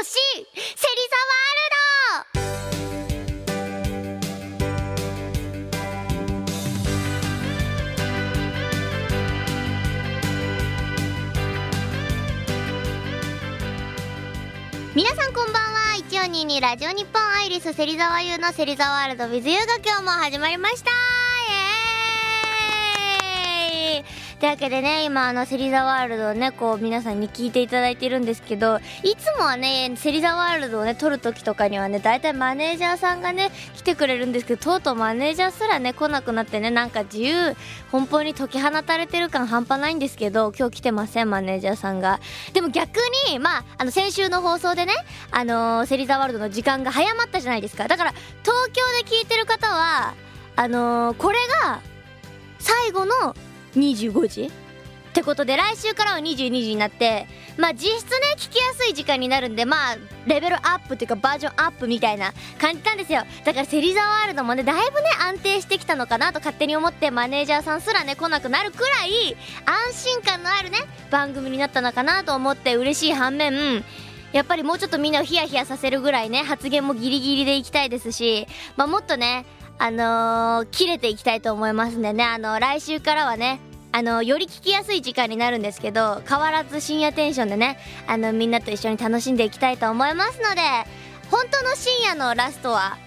欲しいセリザワールド。皆さんこんばんは。1422ラジオ日本アイリス芹沢優の芹沢ワールド。with you が今日も始まりましたイエーイというわけでね今あの芹沢ワールドをねこう皆さんに聞いていただいてるんですけどいつもはね芹沢ワールドをね撮る時とかにはね大体マネージャーさんがね来てくれるんですけどとうとうマネージャーすらね来なくなってねなんか自由奔放に解き放たれてる感半端ないんですけど今日来てませんマネージャーさんが。でも逆にまああの先週の放送でねあのー、芹沢ワールドの時間が早まったじゃないですか。だから東京で聞いてる方はあのー、これが最後の25時？ってことで来週からは22時になってまあ実質ね聞きやすい時間になるんでまあレベルアップっていうかバージョンアップみたいな感じなんですよ。だから芹沢ワールドもねだいぶね安定してきたのかなと勝手に思ってマネージャーさんすらね来なくなるくらい安心感のあるね番組になったのかなと思って嬉しい反面やっぱりもうちょっとみんなをヒヤヒヤさせるぐらいね発言もギリギリでいきたいですしまあもっとねあのー、切れていきたいと思いますんでねあのー、来週からはねあのより聞きやすい時間になるんですけど変わらず深夜テンションでねあのみんなと一緒に楽しんでいきたいと思いますので本当の深夜のラストは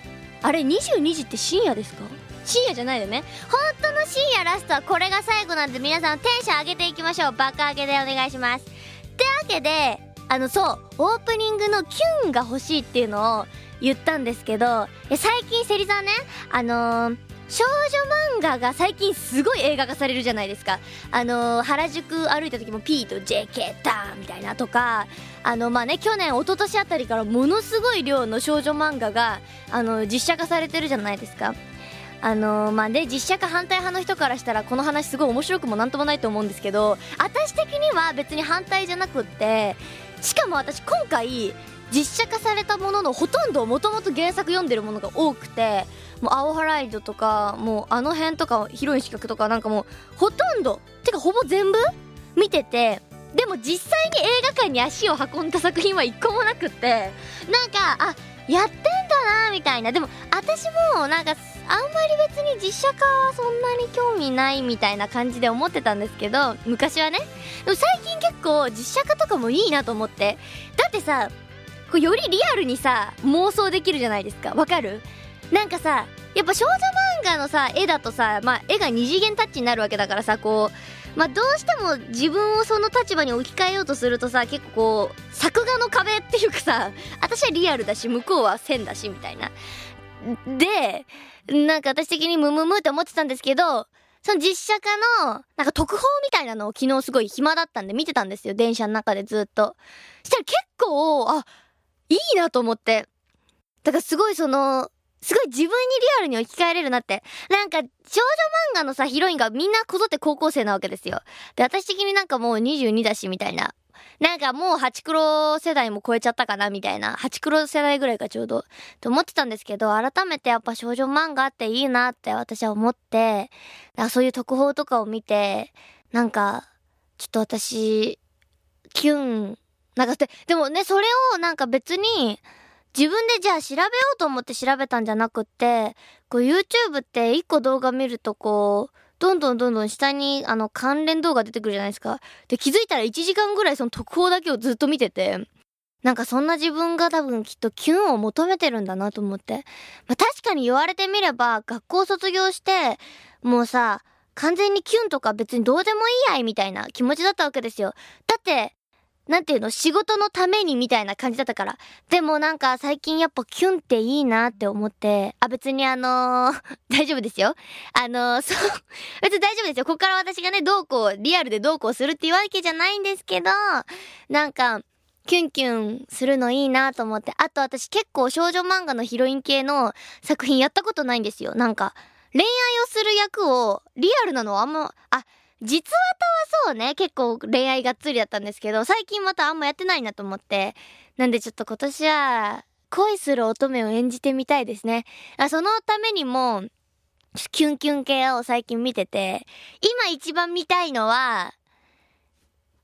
あれ22時って深夜ですか？深夜じゃないよね。本当の深夜ラストはこれが最後なんで皆さんテンション上げていきましょう。バカ上げでお願いします。ってわけであのそうオープニングのキュンが欲しいっていうのを言ったんですけど最近芹沢ねあのー少女漫画が最近すごい映画化されるじゃないですか。あのー、原宿歩いた時も P と JK ダーンみたいなとかあのまあね去年一昨年あたりからものすごい量の少女漫画があの実写化されてるじゃないですか。あのー、まあね実写化反対派の人からしたらこの話すごい面白くもなんともないと思うんですけど私的には別に反対じゃなくってしかも私今回実写化されたもののほとんどもともと原作読んでるものが多くてもう青ハライドとかもうあの辺とかヒロイン資格とかなんかもうほとんどてかほぼ全部見ててでも実際に映画館に足を運んだ作品は一個もなくってなんかあやってんだなみたいな。でも私もなんかあんまり別に実写化はそんなに興味ないみたいな感じで思ってたんですけど昔はね。でも最近結構実写化とかもいいなと思って。だってさこうよりリアルにさ妄想できるじゃないですかわかる？なんかさやっぱ少女漫画のさ絵だとさまあ絵が二次元タッチになるわけだからさこうまあどうしても自分をその立場に置き換えようとするとさ結構こう作画の壁っていうかさ私はリアルだし向こうは線だしみたいなでなんか私的にムムムって思ってたんですけどその実写化の、なんか特報みたいなのを昨日すごい暇だったんで見てたんですよ。電車の中でずっと。したら結構、あ、いいなと思って。だからすごいその、すごい自分にリアルに置き換えれるなって。なんか、少女漫画のさ、ヒロインがみんなこぞって高校生なわけですよ。で、私的になんかもう22だし、みたいな。なんかもうハチクロ世代も超えちゃったかな、みたいな。ハチクロ世代ぐらいかちょうど。と思ってたんですけど、改めてやっぱ少女漫画っていいなって私は思って、だそういう特報とかを見て、なんか、ちょっと私、キュン、なんかで、でもね、それをなんか別に、自分でじゃあ調べようと思って調べたんじゃなくって、こう YouTube って一個動画見るとこう、どんどんどんどん下にあの関連動画出てくるじゃないですか。で、気づいたら1時間ぐらいその特報だけをずっと見てて、なんかそんな自分が多分きっとキュンを求めてるんだなと思って。まあ確かに言われてみれば学校卒業して、もうさ、完全にキュンとか別にどうでもいいやいみたいな気持ちだったわけですよ。だって、なんていうの仕事のためにみたいな感じだったから。でもなんか最近やっぱキュンっていいなって思って、あ、別にあのー、大丈夫ですよ。あのー、そう、別に大丈夫ですよ。こっから私がね、どうこう、リアルでどうこうするっていうわけじゃないんですけど、なんか、キュンキュンするのいいなと思って。あと私結構少女漫画のヒロイン系の作品やったことないんですよ。なんか、恋愛をする役を、リアルなのはあんま、あ、実話とはそうね、結構恋愛がっつりだったんですけど、最近またあんまやってないなと思って。なんでちょっと今年は、恋する乙女を演じてみたいですね。あそのためにも、キュンキュン系を最近見てて、今一番見たいのは、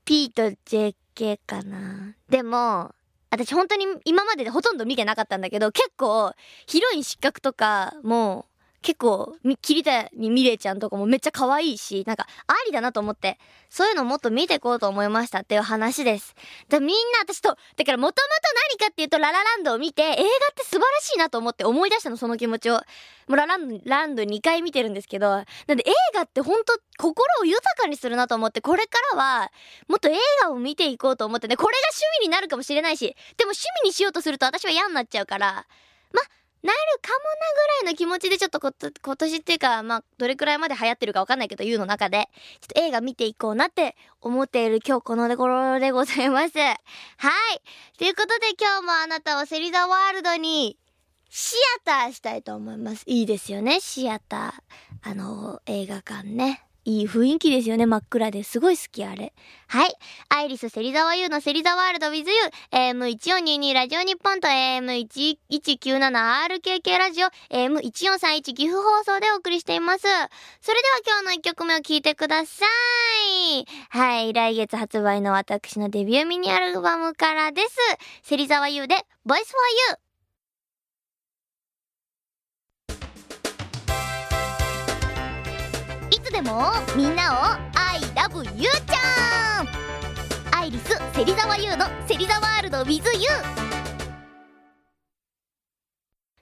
P と JK かな。でも、私本当に今まででほとんど見てなかったんだけど、結構、ヒロイン失格とかもう、結構、桐谷美玲ちゃんとかもめっちゃ可愛いし、なんか、ありだなと思って、そういうのもっと見てこうと思いましたっていう話です。だみんな私と、だからもともと何かっていうと、ララランドを見て、映画って素晴らしいなと思って思い出したの、その気持ちを。もうラランド、ランド2回見てるんですけど、なんで映画ってほんと心を豊かにするなと思って、これからは、もっと映画を見ていこうと思ってね、これが趣味になるかもしれないし、でも趣味にしようとすると私は嫌になっちゃうから、らいの気持ちでちょっとこ今年っていうか、まあ、どれくらいまで流行ってるかわかんないけど、言うの中で、ちょっと映画見ていこうなって思っている今日この頃でございます。はい。ということで今日もあなたをセリザワールドにシアターしたいと思います。いいですよね、シアター。あの、映画館ね。いい雰囲気ですよね。真っ暗ですごい好き、あれ。はい。アイリス芹沢優の芹沢ワールド with you。AM1422 ラジオ日本と AM1197RKK ラジオ AM1431 岐阜放送でお送りしています。それでは今日の一曲目を聴いてください。はい。来月発売の私のデビューミニアルバムからです。芹沢優で Voice for You。でもみんなを I love you ちゃんアイリス芹沢優の芹沢ワールド with you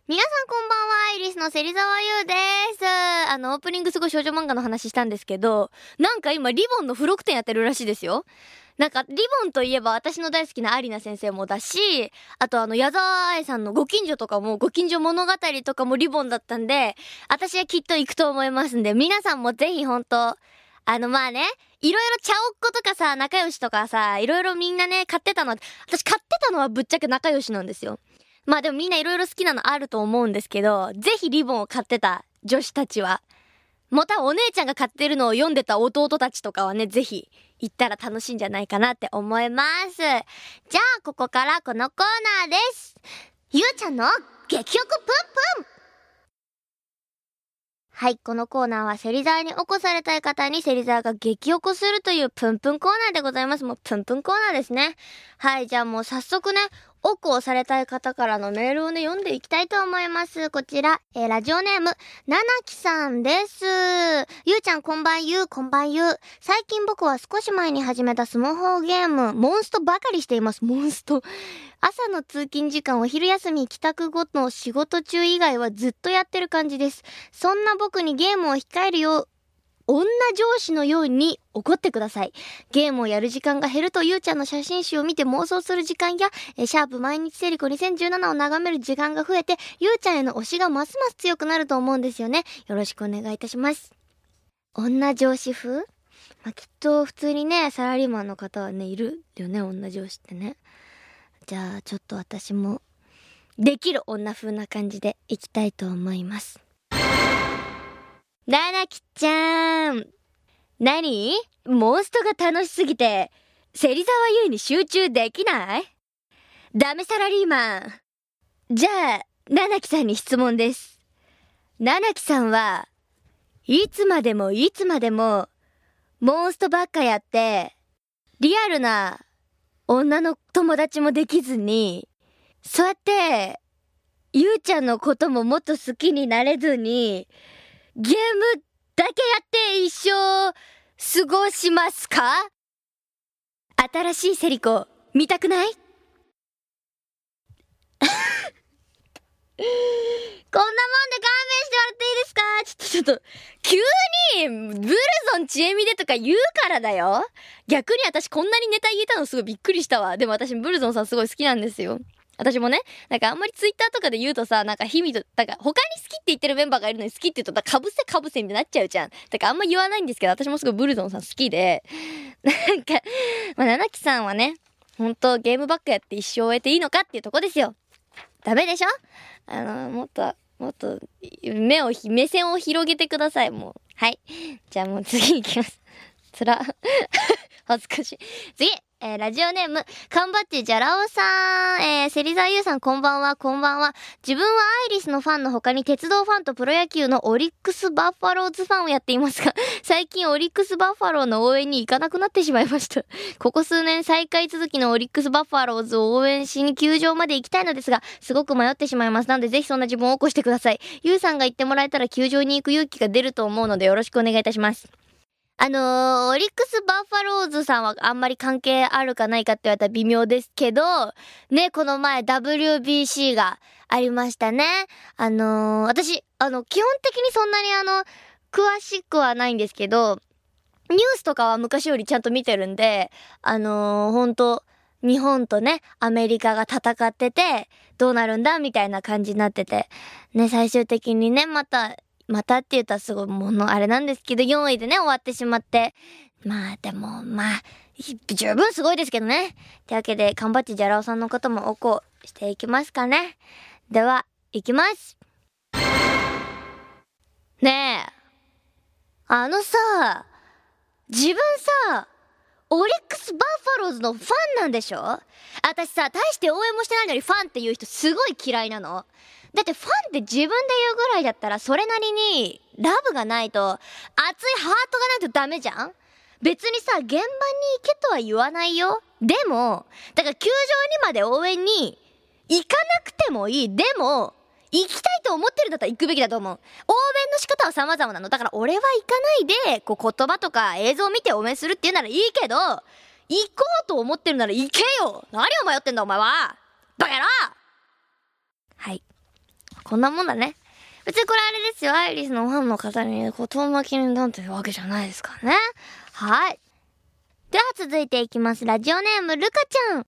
皆さんこんばんは、アイリスの芹沢優です。あの、オープニングすごい少女漫画の話したんですけど、なんか今リボンの付録展やってるらしいですよ。なんか、リボンといえば私の大好きなアリナ先生もだし、あとあの、矢沢愛さんのご近所とかも、ご近所物語とかもリボンだったんで、私はきっと行くと思いますんで、皆さんもぜひほんと、あの、まあね、いろいろ茶おっことかさ、仲良しとかさ、いろいろみんなね、買ってたの、私買ってたのはぶっちゃけ仲良しなんですよ。まあでもみんないろいろ好きなのあると思うんですけど、ぜひリボンを買ってた女子たちは、またお姉ちゃんが買ってるのを読んでた弟たちとかはね、ぜひ行ったら楽しいんじゃないかなって思います。じゃあ、ここからこのコーナーです。ゆうちゃんの激欲プンプンはい、このコーナーはセリザーに起こされたい方にセリザーが激起こするというプンプンコーナーでございます。もうプンプンコーナーですね。はい、じゃあもう早速ね、奥をされたい方からのメールをね、読んでいきたいと思います。こちら、えー、ラジオネーム、ななきさんです。ゆうちゃん、こんばんゆう、こんばんゆう。最近僕は少し前に始めたスマホゲーム、モンストばかりしています。モンスト。朝の通勤時間、お昼休み、帰宅後の仕事中以外はずっとやってる感じです。そんな僕にゲームを控えるよう、女上司のように怒ってください。ゲームをやる時間が減るとゆうちゃんの写真集を見て妄想する時間や、えシャープ毎日セリコ2017を眺める時間が増えて、ゆうちゃんへの推しがますます強くなると思うんですよね。よろしくお願いいたします。女上司風？まあ、きっと普通にね、サラリーマンの方はね、いるよね、女上司ってね。じゃあ、ちょっと私も、できる女風な感じでいきたいと思います。ななきちゃん。何？モンストが楽しすぎて、芹沢優に集中できない？ダメサラリーマン。じゃあ、ななきさんに質問です。ななきさんは、いつまでもいつまでも、モンストばっかやって、リアルな女の友達もできずに、そうやって、ゆうちゃんのことももっと好きになれずに、ゲームだけやって一生過ごしますか？新しいセリコ見たくない？こんなもんで勘弁してもらっていいですか？ちょっとちょっと、急に、ブルゾンちえみでとか言うからだよ逆に私こんなにネタ言えたのすごいびっくりしたわ。でも私ブルゾンさんすごい好きなんですよ。私もね、なんかあんまりツイッターとかで言うとさ、なんか日々と、だか他に好きって言ってるメンバーがいるのに好きって言うと、かぶせかぶせになっちゃうじゃん。だからあんま言わないんですけど、私もすごいブルゾンさん好きで、なんか、まあ、七木さんはね、ほんとゲームばっかやって一生終えていいのかっていうとこですよ。ダメでしょ？あの、もっと、もっと、目を、目線を広げてください、もう。はい。じゃあもう次行きます。つら。恥ずかしい。次えー、ラジオネーム、缶バッチじゃらおさん、えー、芹沢優さんこんばんは、こんばんは。自分はアイリスのファンの他に鉄道ファンとプロ野球のオリックスバッファローズファンをやっていますが、最近オリックスバッファローの応援に行かなくなってしまいました。ここ数年再開続きのオリックスバッファローズを応援しに球場まで行きたいのですが、すごく迷ってしまいます。なのでぜひそんな自分を起こしてください。優さんが言ってもらえたら球場に行く勇気が出ると思うのでよろしくお願いいたします。あのー、オリックス・バッファローズさんはあんまり関係あるかないかって言われたら微妙ですけど、ね、この前 WBC がありましたね。あのー、私、あの、基本的にそんなにあの、詳しくはないんですけど、ニュースとかは昔よりちゃんと見てるんで、あのー、本当日本とね、アメリカが戦ってて、どうなるんだみたいな感じになってて、ね、最終的にね、またまたって言ったらすごいものあれなんですけど、4位でね、終わってしまって。まあでも、まあ、十分すごいですけどね。というわけで、缶バッチジャラオさんのこともおこうしていきますかね。では、いきます。ねえ。あのさ、自分さ、オリックス・バファローズのファンなんでしょ？私さ、大して応援もしてないのにファンっていう人すごい嫌いなの。だってファンって自分で言うぐらいだったらそれなりにラブがないと熱いハートがないとダメじゃん？別にさ、現場に行けとは言わないよ。でも、だから球場にまで応援に行かなくてもいい。でも、行きたいと思ってるんだったら行くべきだと思う。応援の仕方は様々なの。だから俺は行かないで、こう言葉とか映像を見て応援するっていうならいいけど、行こうと思ってるなら行けよ何を迷ってんだお前はバカ野郎はい。こんなもんだね。別にこれあれですよ。アイリスのファンの方に、こう、遠巻きになんていうわけじゃないですからね。はい。では続いていきます。ラジオネーム、ルカちゃん。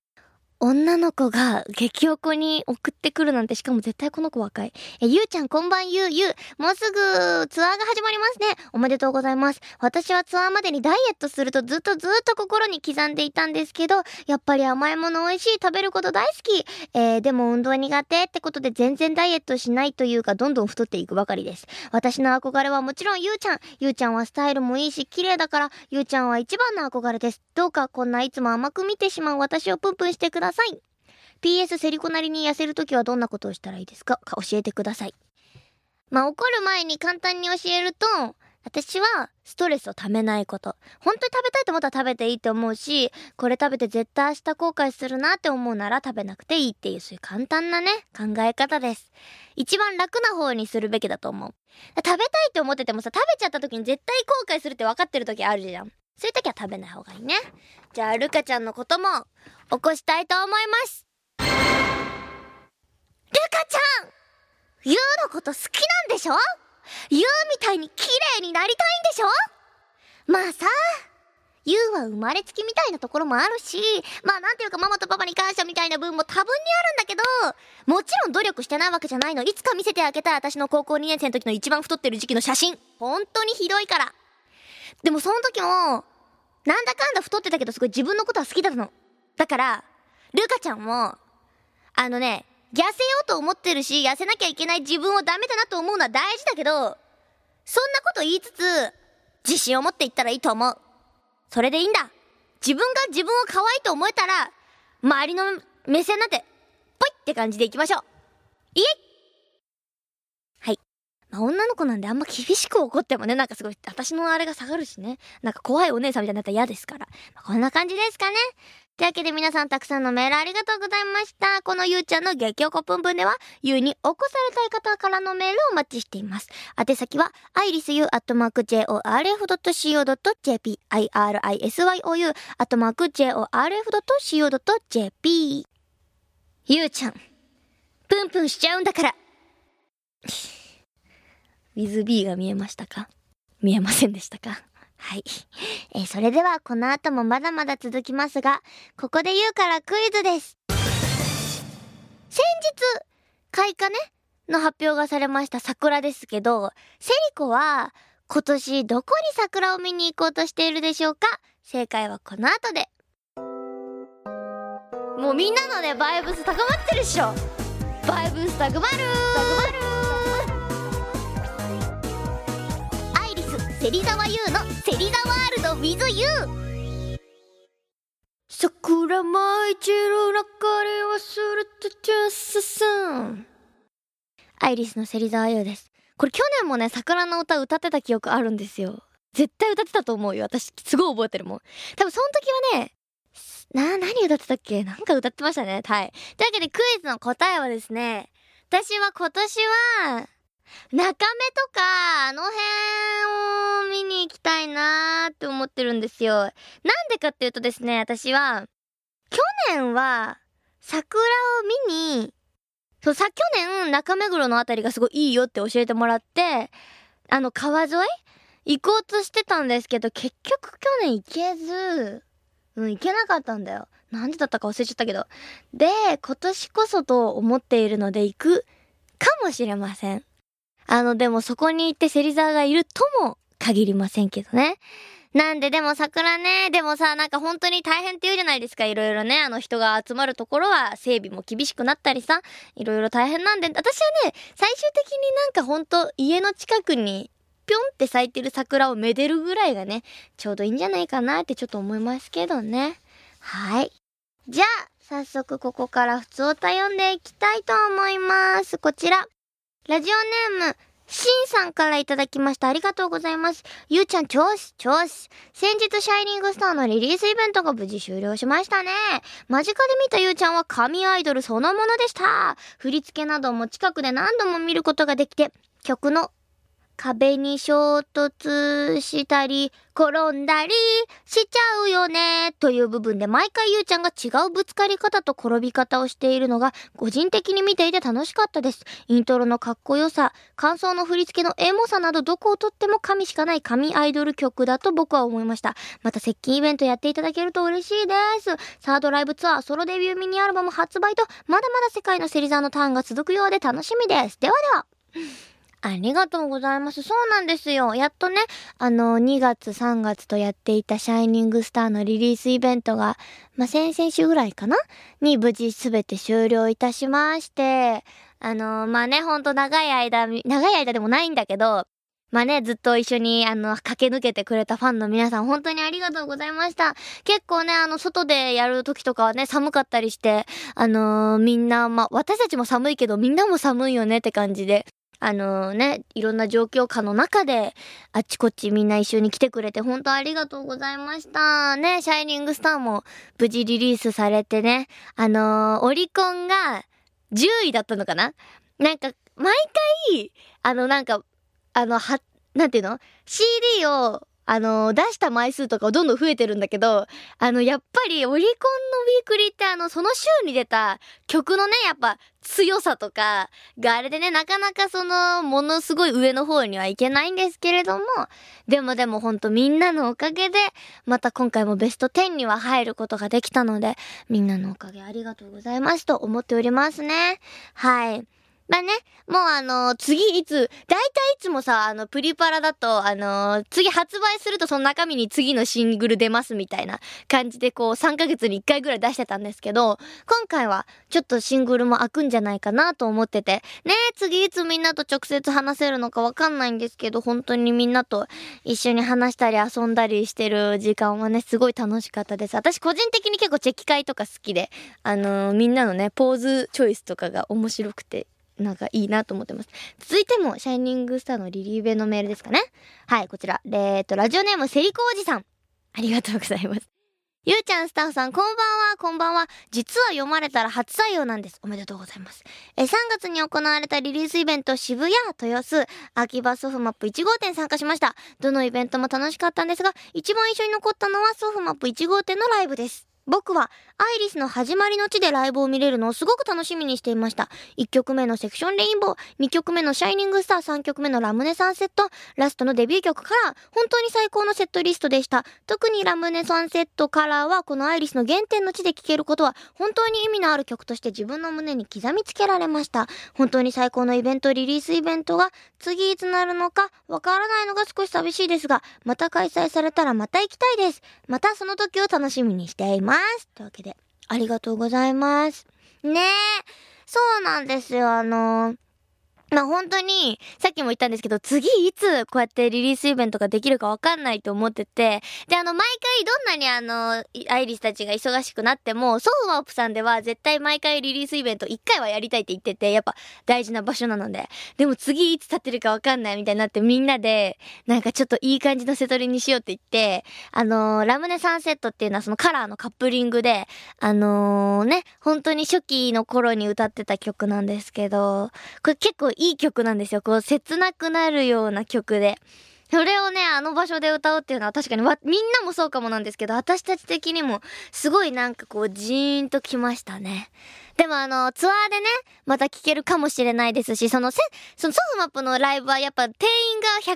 女の子が激おこに送ってくるなんて、しかも絶対この子若い。え、ゆうちゃんこんばんゆうゆう。もうすぐツアーが始まりますね。おめでとうございます。私はツアーまでにダイエットするとずっとずっと心に刻んでいたんですけど、やっぱり甘いもの美味しい、食べること大好き。えー、でも運動苦手ってことで全然ダイエットしないというか、どんどん太っていくばかりです。私の憧れはもちろんゆうちゃん。ゆうちゃんはスタイルもいいし、綺麗だから、ゆうちゃんは一番の憧れです。どうかこんないつも甘く見てしまう私をプンプンしてください。ださい PS セリコなりに痩せるときはどんなことをしたらいいですか？か教えてください。まあ、怒る前に簡単に教えると、私はストレスをためないこと。本当に食べたいと思ったら食べていいって思うし、これ食べて絶対明日後悔するなって思うなら食べなくていいっていうそういう簡単なね、考え方です。一番楽な方にするべきだと思う。食べたいって思っててもさ、食べちゃった時に絶対後悔するって分かってる時あるじゃん。そういう時は食べない方がいいね。じゃあ、ルカちゃんのことも起こしたいと思います。ルカちゃんユウのこと好きなんでしょ？ユウみたいに綺麗になりたいんでしょ？まあさ、ユウは生まれつきみたいなところもあるし、まあなんていうかママとパパに感謝みたいな分も多分にあるんだけど、もちろん努力してないわけじゃないの。いつか見せてあげたい私の高校2年生の時の一番太ってる時期の写真。本当にひどいから。でもその時も、なんだかんだ太ってたけどすごい自分のことは好きだったの。だから、ルカちゃんも、あのね、痩せようと思ってるし、痩せなきゃいけない自分をダメだなと思うのは大事だけど、そんなこと言いつつ、自信を持って言ったらいいと思う。それでいいんだ。自分が自分を可愛いと思えたら、周りの目線なんて、ぽいって感じでいきましょう。いえ。まあ、女の子なんであんま厳しく怒ってもね、なんかすごい、私のあれが下がるしね。なんか怖いお姉さんみたいになったら嫌ですから。まあ、こんな感じですかね。というわけで皆さんたくさんのメールありがとうございました。このゆうちゃんの激おこぷんぷんでは、ゆうに起こされたい方からのメールをお待ちしています。宛先は、i r i s u j o r f c o j p、irisyu.jorf.co.jp。ゆうちゃん、ぷんぷんしちゃうんだから。ウィズ B が見えましたか？見えませんでしたか？はい。えー、それではこの後もまだまだ続きますが、ここで言うからクイズです。先日、開花ね、の発表がされました桜ですけど、セリコは今年どこに桜を見に行こうとしているでしょうか？正解はこの後で。もうみんなのね、バイブス高まってるっしょ。バイブス高まる高まる芹沢優の芹沢ワールド with you 桜舞い散る中に忘れたチュンススン。アイリスの芹沢優です。これ去年もね、桜の歌歌ってた記憶あるんですよ。絶対歌ってたと思うよ。私、すごい覚えてるもん。多分その時はね、な、何歌ってたっけ？なんか歌ってましたね。はい。というわけでクイズの答えはですね、私は今年は、中目とか、あの辺を見に行きたいなーって思ってるんですよ。なんでかっていうとですね、私は、去年は、桜を見に、そう、さ、去年、中目黒のあたりがすごいいいよって教えてもらって、あの、川沿い行こうとしてたんですけど、結局去年行けず、うん、行けなかったんだよ。なんでだったか忘れちゃったけど。で、今年こそと思っているので行くかもしれません。あの、でもそこに行って芹沢がいるとも限りませんけどね。なんででも桜ね、でもさ、なんか本当に大変って言うじゃないですか。いろいろね、あの人が集まるところは整備も厳しくなったりさ、いろいろ大変なんで、私はね、最終的になんか本当家の近くにぴょんって咲いてる桜をめでるぐらいがね、ちょうどいいんじゃないかなってちょっと思いますけどね。はい。じゃあ、早速ここから普通歌読んでいきたいと思います。こちら。ラジオネーム、シンさんからいただきました。ありがとうございます。ゆうちゃん、調子、調子。先日、シャイニングスターのリリースイベントが無事終了しましたね。間近で見たゆうちゃんは神アイドルそのものでした。振り付けなども近くで何度も見ることができて、曲の壁に衝突したり、転んだりしちゃうよね、という部分で毎回ゆうちゃんが違うぶつかり方と転び方をしているのが、個人的に見ていて楽しかったです。イントロのかっこよさ、感想の振り付けのエモさなどどこをとっても神しかない神アイドル曲だと僕は思いました。また接近イベントやっていただけると嬉しいです。サードライブツアー、ソロデビューミニアルバム発売と、まだまだ世界の芹沢のターンが続くようで楽しみです。ではでは。ありがとうございます。そうなんですよ。やっとね、あの、2月3月とやっていたシャイニングスターのリリースイベントが、まあ、先々週ぐらいかな？に無事すべて終了いたしまして、あの、まあ、ね、ほんと長い間、長い間でもないんだけど、まあね、ずっと一緒に、あの、駆け抜けてくれたファンの皆さん、本当にありがとうございました。結構ね、あの、外でやる時とかはね、寒かったりして、あのー、みんな、まあ、私たちも寒いけど、みんなも寒いよねって感じで、あのね、いろんな状況下の中で、あっちこっちみんな一緒に来てくれて、本当ありがとうございました。ね、シャイニングスターも無事リリースされてね、あの、オリコンが10位だったのかな？なんか、毎回、あの、なんか、あの、は、なんていうの ?CD をあの、出した枚数とかどんどん増えてるんだけど、あの、やっぱりオリコンのウィークリーってあの、その週に出た曲のね、やっぱ強さとかがあれでね、なかなかその、ものすごい上の方にはいけないんですけれども、でもでもほんとみんなのおかげで、また今回もベスト10には入ることができたので、みんなのおかげありがとうございますと思っておりますね。はい。まあね、もうあのー、次いつ、だいたいいつもさ、あの、プリパラだと、あのー、次発売するとその中身に次のシングル出ますみたいな感じでこう、3ヶ月に1回ぐらい出してたんですけど、今回はちょっとシングルも開くんじゃないかなと思ってて、ね次いつみんなと直接話せるのかわかんないんですけど、本当にみんなと一緒に話したり遊んだりしてる時間はね、すごい楽しかったです。私個人的に結構チェキ会とか好きで、あのー、みんなのね、ポーズチョイスとかが面白くてなんかいいなと思ってます。続いても、シャイニングスターのリリーベのメールですかね。はい、こちら。えっと、ラジオネームセリコおじさん。ありがとうございます。ゆうちゃんスタッフさん、こんばんは、こんばんは。実は読まれたら初採用なんです。おめでとうございます。え、3月に行われたリリースイベント渋谷豊洲秋葉ソフマップ1号店参加しました。どのイベントも楽しかったんですが、一番印象に残ったのはソフマップ1号店のライブです。僕はアイリスの始まりの地でライブを見れるのをすごく楽しみにしていました。1曲目のセクションレインボー、2曲目のシャイニングスター、3曲目のラムネサンセット、ラストのデビュー曲から本当に最高のセットリストでした。特にラムネサンセットからはこのアイリスの原点の地で聴けることは本当に意味のある曲として自分の胸に刻みつけられました。本当に最高のイベント、リリースイベントが次いつなるのかわからないのが少し寂しいですが、また開催されたらまた行きたいです。またその時を楽しみにしています。ますというわけで、ありがとうございます。ねえ、そうなんですよ。あのまあ本当に、さっきも言ったんですけど、次いつこうやってリリースイベントができるかわかんないと思ってて、で、あの、毎回どんなにあの、アイリスたちが忙しくなっても、ソーワープさんでは絶対毎回リリースイベント1回はやりたいって言ってて、やっぱ大事な場所なので。でも次いつ立ってるかわかんないみたいになってみんなで、なんかちょっといい感じのセトリにしようって言って、あの、ラムネサンセットっていうのはそのカラーのカップリングで、あのー、ね、本当に初期の頃に歌ってた曲なんですけど、これ結構いい曲なんですよ。こう、切なくなるような曲で。それをね、あの場所で歌うっていうのは確かにわ、みんなもそうかもなんですけど、私たち的にも、すごいなんかこう、ジーンときましたね。でもあの、ツアーでね、また聴けるかもしれないですし、そのせ、そのソフマップのライブはやっぱ定員が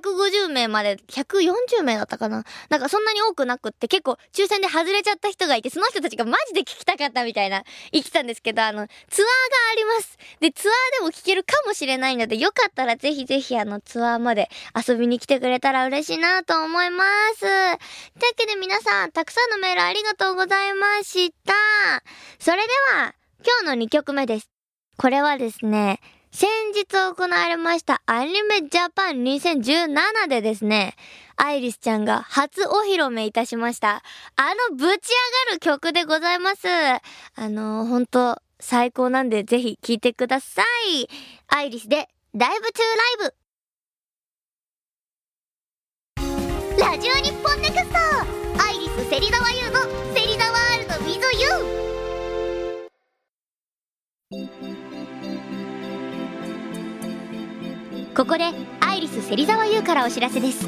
150名まで、140名だったかな？なんかそんなに多くなくって結構抽選で外れちゃった人がいて、その人たちがマジで聞きたかったみたいな言ってたんですけど、あの、ツアーがあります。で、ツアーでも聴けるかもしれないので、よかったらぜひぜひあの、ツアーまで遊びに来てくれたら嬉しいなと思います。というわけで皆さん、たくさんのメールありがとうございました。それでは、今日の2曲目です。これはですね、先日行われましたアニメジャパン2017でですね、アイリスちゃんが初お披露目いたしました。あのぶち上がる曲でございます。あのー、ほんと最高なんでぜひ聴いてください。アイリスでライブトゥーライブ。ラジオ日本ネクストアイリス芹沢優のここでアイリス芹沢優からお知らせです。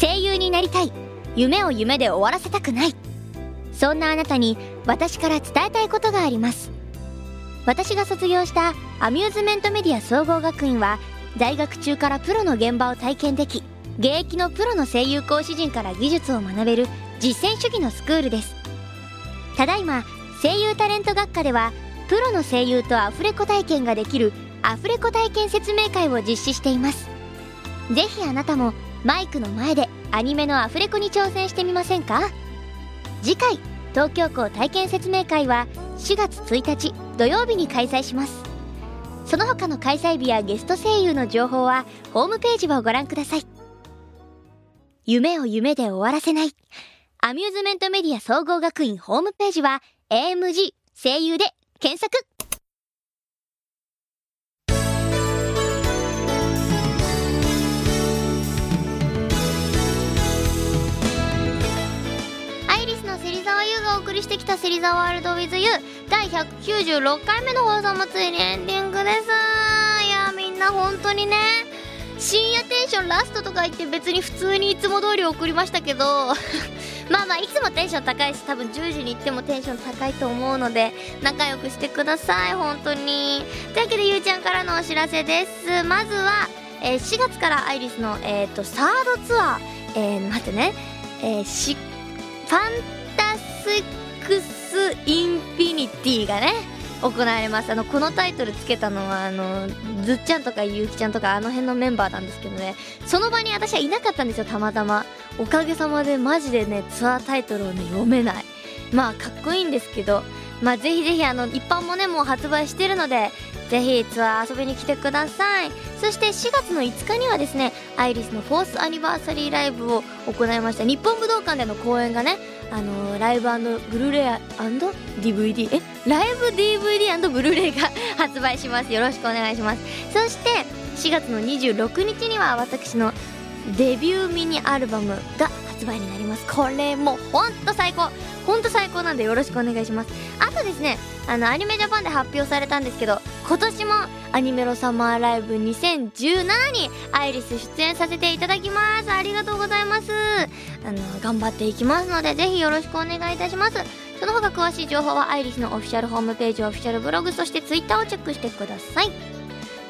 声優になりたい。夢を夢で終わらせたくない。そんなあなたに私から伝えたいことがあります。私が卒業したアミューズメントメディア総合学院は在学中からプロの現場を体験でき現役のプロの声優講師陣から技術を学べる実践主義のスクールです。ただいま声優タレント学科ではプロの声優とアフレコ体験ができるアフレコ体験説明会を実施しています。ぜひあなたもマイクの前でアニメのアフレコに挑戦してみませんか？次回東京港体験説明会は4月1日土曜日に開催します。その他の開催日やゲスト声優の情報はホームページをご覧ください。夢を夢で終わらせない。アミューズメントメディア総合学院ホームページは AMG 声優で検索。アイリスの芹沢優がお送りしてきた芹沢ワールド with you 第196回目の放送もついにエンディングです。いやみんな本当にね。深夜テンションラストとか言って別に普通にいつも通り送りましたけど。まあまあいつもテンション高いし多分10時に行ってもテンション高いと思うので仲良くしてください本当に。というわけでゆうちゃんからのお知らせです。まずは、えー、4月からアイリスの、えーと、サードツアー、えー、待ってね、えー、しファンタスックスインフィニティがね行われます。あのこのタイトルつけたのはあのずっちゃんとかゆうきちゃんとかあの辺のメンバーなんですけどね。その場に私はいなかったんですよたまたま。おかげさまでマジでねツアータイトルをね読めない。まあかっこいいんですけどまあぜひぜひあの一般もねもう発売してるのでぜひツアー遊びに来てください。そして4月の5日にはですねアイリスのフォースアニバーサリーライブを行いました。日本武道館での公演がねあのー、ライブブルーレイ &DVD え？ライブ DVD& ブルーレイが 発売します。よろしくお願いします。そして4月の26日には私のデビューミニアルバムが発売になります。これもほんと最高。ほんと最高なんでよろしくお願いします。あとですねあのアニメジャパンで発表されたんですけど今年もアニメロサマーライブ2017にアイリス出演させていただきます。ありがとうございます。あの頑張っていきますのでぜひよろしくお願いいたします。その他詳しい情報はアイリスのオフィシャルホームページオフィシャルブログそしてツイッターをチェックしてください。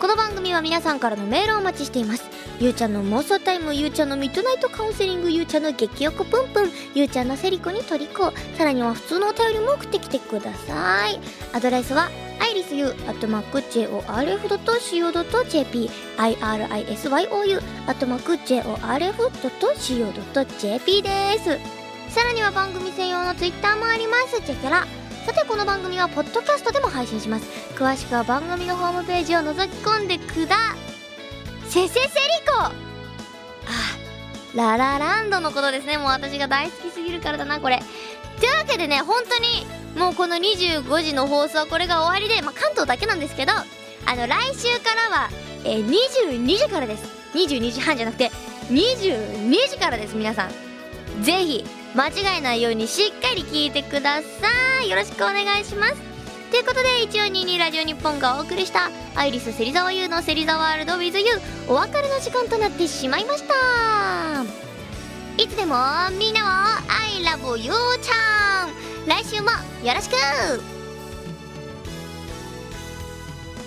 この番組は皆さんからのメールをお待ちしています。ゆうちゃんの妄想タイムゆうちゃんのミッドナイトカウンセリングゆうちゃんの激横プンプンゆうちゃんのセリコにトリコさらには普通のお便りも送ってきてください。アドレスはアイリスユーアットマーク JORF.CO.JP IRISYOU アットマーク JORF.CO.JP です。さらには番組専用のツイッターもあります。チェケラ。さてこの番組はポッドキャストでも配信します。詳しくは番組のホームページを覗き込んでくだせせせりこ。あララランドのことですね。もう私が大好きすぎるからだなこれ。というわけでね本当にもうこの25時の放送はこれが終わりで、まあ、関東だけなんですけどあの来週からは、えー、22時からです。22時半じゃなくて22時からです皆さん。ぜひ間違えないようにしっかり聞いてください。よろしくお願いします。ということで1422ラジオ日本がお送りしたアイリス芹沢優の芹沢ワールド WithYou お別れの時間となってしまいました。いつでもみんなを I love you ちゃん。来週もよろしく。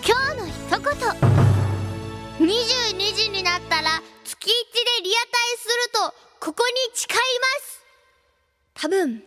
今日の一言。22時になったら月1でリアタイするとここに誓います。多分